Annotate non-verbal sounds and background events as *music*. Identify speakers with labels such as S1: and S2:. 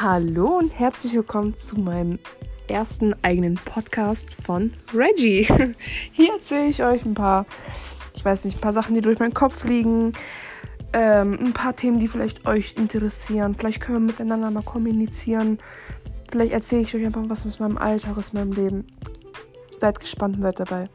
S1: Hallo und herzlich willkommen zu meinem ersten eigenen Podcast von Reggie. *laughs* Hier erzähle ich euch ein paar, ich weiß nicht, ein paar Sachen, die durch meinen Kopf fliegen, ähm, ein paar Themen, die vielleicht euch interessieren. Vielleicht können wir miteinander mal kommunizieren. Vielleicht erzähle ich euch einfach was aus meinem Alltag, aus meinem Leben. Seid gespannt und seid dabei.